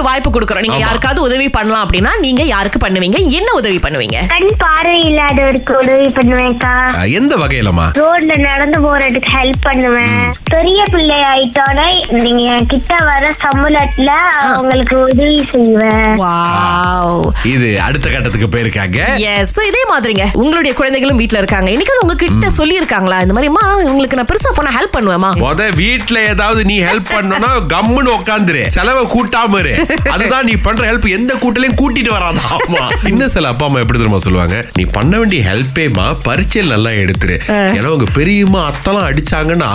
ஒரு வாய்ப்பு கொடுக்குறோம். நீங்க. யாருக்காவது உதவி பண்ணலாம் அப்படின்னா நீங்க யாருக்கு பண்ணுவீங்க? என்ன உதவி பண்ணுவீங்க? கண் பார்வை இல்லாதவருக்கு உதவி பண்ணுவேன்க்கா. எந்த வகையிலமா ரோட்ல நடந்து போறதுக்கு ஹெல்ப் பண்ணுவேன். பெரிய பிள்ளை ஆயிட்டோட நீங்க கிட்ட வர சம்பளத்துல அவங்களுக்கு உதவி செய்வேன். வாவ். இது அடுத்த கட்டத்துக்கு போயிருக்காங்க. எஸ் இதே மாதிரிங்க. உங்களுடைய குழந்தைகளும் வீட்ல இருக்காங்க. இன்னைக்கு உங்ககிட்ட சொல்லி இருக்காங்களா இந்த மாதிரிமா உங்களுக்கு நான் பெருசா போனா ஹெல்ப் பண்ணுவேமா முத வீட்ல ஏதாவது நீ ஹெல்ப் பண்ணனா கம்முன்னு உட்காந்துரு செலவை கூட்டாம இரு. அதுதான் நீ பண்ற ஹெல்ப் எந்த கூட்டலையும் கூட்டிட்டு வராதா? ஆமா. இன்னும் சில அப்பா அம்மா எப்படி தெரியுமா சொல்லுவாங்க? நீ பண்ண வேண்டிய ஹெல்ப்பேமா பரீட்சையில் நல்லா எடுத்துரு. ஏன்னா உங்க பெரியம்மா அத்தெல்லாம் அடிச்சாங்கன்னா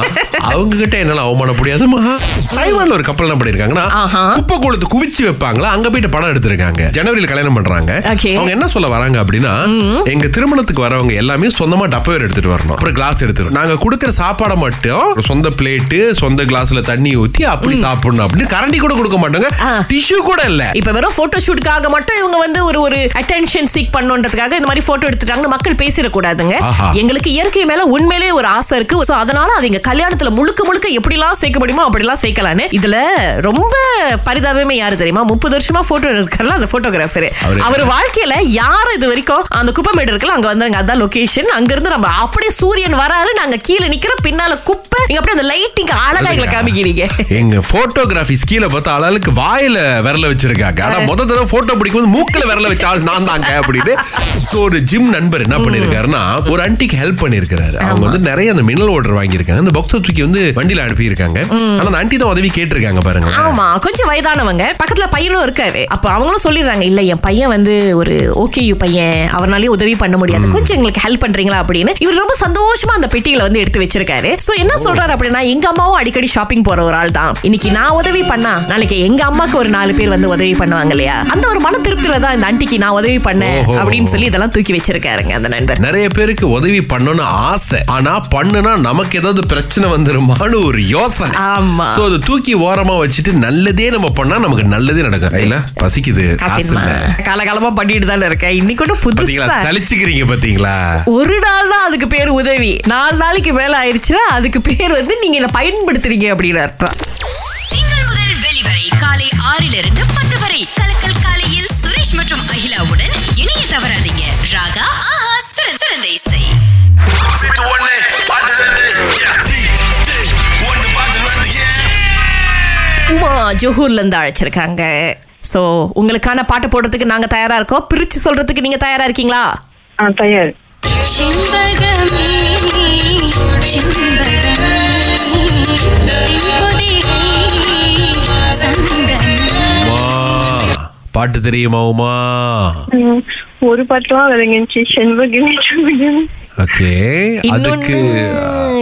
அவங்க கிட்ட என்னால அவமானம் முடியாதுமா தைவான்ல ஒரு கப்பல் என்ன பண்ணிருக்காங்கன்னா. குப்பை கூடத்து குவிச்சு வைப்பாங்களா? அங்க போயிட்டு படம் எடுத்திருக்காங்க. ஜனவரியில் கல்யாணம் பண்றாங்க. அவங்க என்ன சொல்ல வராங்க அப்படின்னா எங்க திருமணத்துக்கு வரவங்க எல்லாமே சொந்தமா டப்பர் எடுத்துட்டு வரணும். அப்புறம் கிளாஸ் எடுத்துட்டு நாங்க கொடுக்குற சாப்பாடை மட்டும் சொந்த பிளேட்டு சொந்த கிளாஸ்ல தண்ணி ஊத்தி அப்படி சாப்பிடணும் அப்படின்னு கரண்டி கூட கொடுக்க மாட்டாங்க. ஆ. டிஷ்யூ கூட இல்ல. இப்ப வெறும் போட்டோ ஷூட்டுக்காக மட்டும் இவங்க வந்து ஒரு ஒரு அட்டென்ஷன் சீக் பண்ணுன்றதுக்காக இந்த மாதிரி போட்டோ எடுத்துட்டாங்கன்னு மக்கள் பேசிடக்கூடாதுங்க. ஆஹா. எங்களுக்கு இயற்கை மேல உண்மையிலேயே ஒரு ஆசை இருக்கு. சோ அதனால அது எங்க கல்யாணத்துல முழுக்க முழுக்க எப்படிலாம் சேர்க்க முடியுமோ அப்படிலாம் சேர்க்கலான்னு. இதுல ரொம்ப பரிதாபமே யாரு தெரியுமா? முப்பது வருஷமா போட்டோ எடுக்கிறல அந்த போட்டோகிராஃபர் அவரு- வாழ்க்கையில யாரும் இது வரைக்கும் அந்த குப்பமேடு இருக்குல்ல அங்க வந்துருங்க அதான் லொகேஷன் அங்க இருந்து நம்ம அப்படியே சூரியன் வராரு நாங்க கீழே நிக்கிறோம் பின்னால குப்பை நீங்க அப்படியே அந்த லைட்டிங் அழகா எங்களை காமிக்கிறீங்க. எங்க போட்டோகிராஃபி ஸ்கீல பார்த்தா ஆளாளுக்கு வாயில விரல வச்சிருக்காங்க. ஆனா முத தடவை போட்டோ பிடிக்கும்போது மூக்குல விரல வச்ச ஆள் நான் தாங்க அப்படின்னு ஒரு ஜிம் நண்பர் என்ன பண்ணிருக்காருன்னா ஒரு அன்டிக்கு ஹெல்ப் பண்ணிருக்காரு அவங்க வந்து நிறைய அந்த மினரல் வாட்டர் வாங்கியிருக்காங்க. அந்த பாக்ஸ் தூக்கி வந்து வண்டியில அனுப்பியிருக்காங்க. ஆனா அந்த ஆண்டி தான் உதவி கேட்டிருக்காங்க பாருங்க. ஆமா கொஞ்சம் வயதானவங்க. பக்கத்துல பையனும் இருக்காரு. அப்ப அவங்களும் சொல்லிடுறாங்க இல்ல என் பையன் வந்து ஒரு ஓகே பையன். அவனாலே உதவி பண்ண முடியாது. கொஞ்சம் எங்களுக்கு ஹெல்ப் பண்றீங்களா? அப்படின்னு. இவர் ரொம்ப சந்தோஷமா அந்த பெட்டிகளை வந்து எடுத்து வச்சிருக்காரு. சோ என்ன சொல்றாரு அப்படின்னா எங்க அம்மாவும் அடிக்கடி ஷாப்பிங் போற ஒரு ஆள் தான். இன்னைக்கு நான் உதவி பண்ணா நாளைக்கு எங்க அம்மாக்கு ஒரு நாலு பேர் வந்து உதவி பண்ணுவாங்க இல்லையா? அந்த ஒரு மன திருப்தியில தான் இந்த ஆண்டிக்கு நான் உதவி பண்ணேன். அப்படின்னு சொல்லி இதெல்லாம் தூக்கி வச்சிருக்காருங்க அந்த நண்பர். நிறைய பேருக்கு உதவி பண்ணணும்னு ஆசை. ஆனா பண்ணுனா நமக்கு ஏதாவது பிரச்சனை வந்துருமான்னு ஒரு யோசனை. ஆமா. சோ அதை தூக்கி ஓரமா வச்சுட்டு நல்லதே நம்ம பண்ணா நமக்கு நல்லதே நடக்கும். இல்ல பசிக்குது. காலகாலமா பண்ணிட்டு தானே இருக்கேன். இன்னைக்கு பாத்தீங்களா புதுசா. சலிச்சுக்கிறீங்க பாத்தீங்களா? ஒரு நாள் தான் அதுக்கு பேர் உதவி. நாலு நாளைக்கு மேல ஆயிடுச்சுன்னா அதுக்கு பேர் வந்து நீங்க இதை பயன்படுத்துறீங்க அப்படின்னு அர்த்தம். திங்கள் முதல் வெளிவரை காலை ஆறிலிருந்து பத்து வரை. கலக்கல் காலையில் சுரேஷ் மற்றும் அகிலாவுடன் இணைய தவறாதீங்க. ராகா ஆஹா சிறந்த இசை. ஜோஹூர்ல இருந்து அழைச்சிருக்காங்க. சோ உங்களுக்கான பாட்டு போடுறதுக்கு நாங்க தயாரா இருக்கோம். பிரிச்சு சொல்றதுக்கு நீங்க தயாரா இருக்கீங்களா? ஆ தயார். பாட்டு தெரியுமா உமா? ஒரு பாட்டுலாம் வருங்க ஓகே. அதுக்கு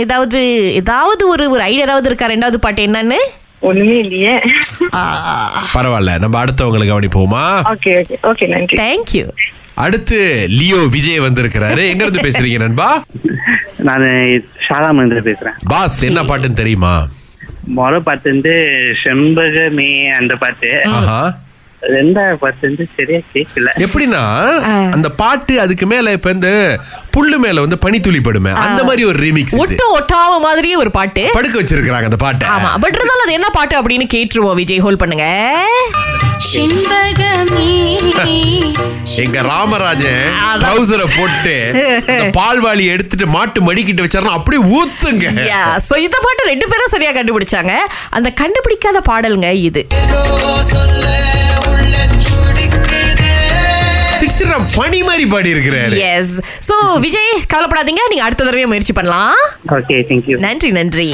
ஏதாவது ஏதாவது ஒரு ஒரு ஐடியா ஏதாவது இருக்கா? ரெண்டாவது பாட்டு என்னன்னு? ஒண்ணுமே இல்லையே. பரவாயில்ல. நம்ம அடுத்தவங்களுக்கு கவனிப்போமா? ஓகே ஓகே ஓகே நன்றி. தேங்க்யூ அடுத்து லியோ விஜய் வந்திருக்கிறாரு. எங்க இருந்து பேசுறீங்க நண்பா? நான் ஷாலாமந்திர பேசுறேன். பாஸ் என்ன பாட்டுன்னு தெரியுமா? மொத பாட்டு வந்து செண்பகமே அந்த பாட்டு. ஆஹா ரெண்டாவது பாட்டு வந்து சரியா கேட்கல எப்படின்னா அந்த பாட்டு அதுக்கு மேல இப்ப இந்த புல்லு மேல வந்து பனித்துளி படுமே அந்த மாதிரி ஒரு ரீமிக்ஸ் ஒட்டு ஒட்டாவ மாதிரியே ஒரு பாட்டு. படுக்க வச்சிருக்காங்க அந்த பாட்டை. ஆமா பட் இருந்தாலும் அது என்ன பாட்டு அப்படின்னு கேட்டுருவோம் விஜய். ஹோல் பண்ணுங்க. எங்க ராமராஜன் ட்ரௌசரை போட்டு அந்த பால்வாளி எடுத்துட்டு மாட்டு மடிக்கிட்டு வச்சாருன்னா அப்படியே ஊத்துங்க. சோ இந்த பாட்டு ரெண்டு பேரும் சரியா கண்டுபிடிச்சாங்க. அந்த கண்டுபிடிக்காத பாடலுங்க இது. சிக்ஸ் பனி மாதிரி பாடி இருக்கிறாரு எஸ் சோ விஜய் கவலைப்படாதீங்க. நீங்க அடுத்த தடவை முயற்சி பண்ணலாம். ஓகே தேங்க்யூ நன்றி நன்றி.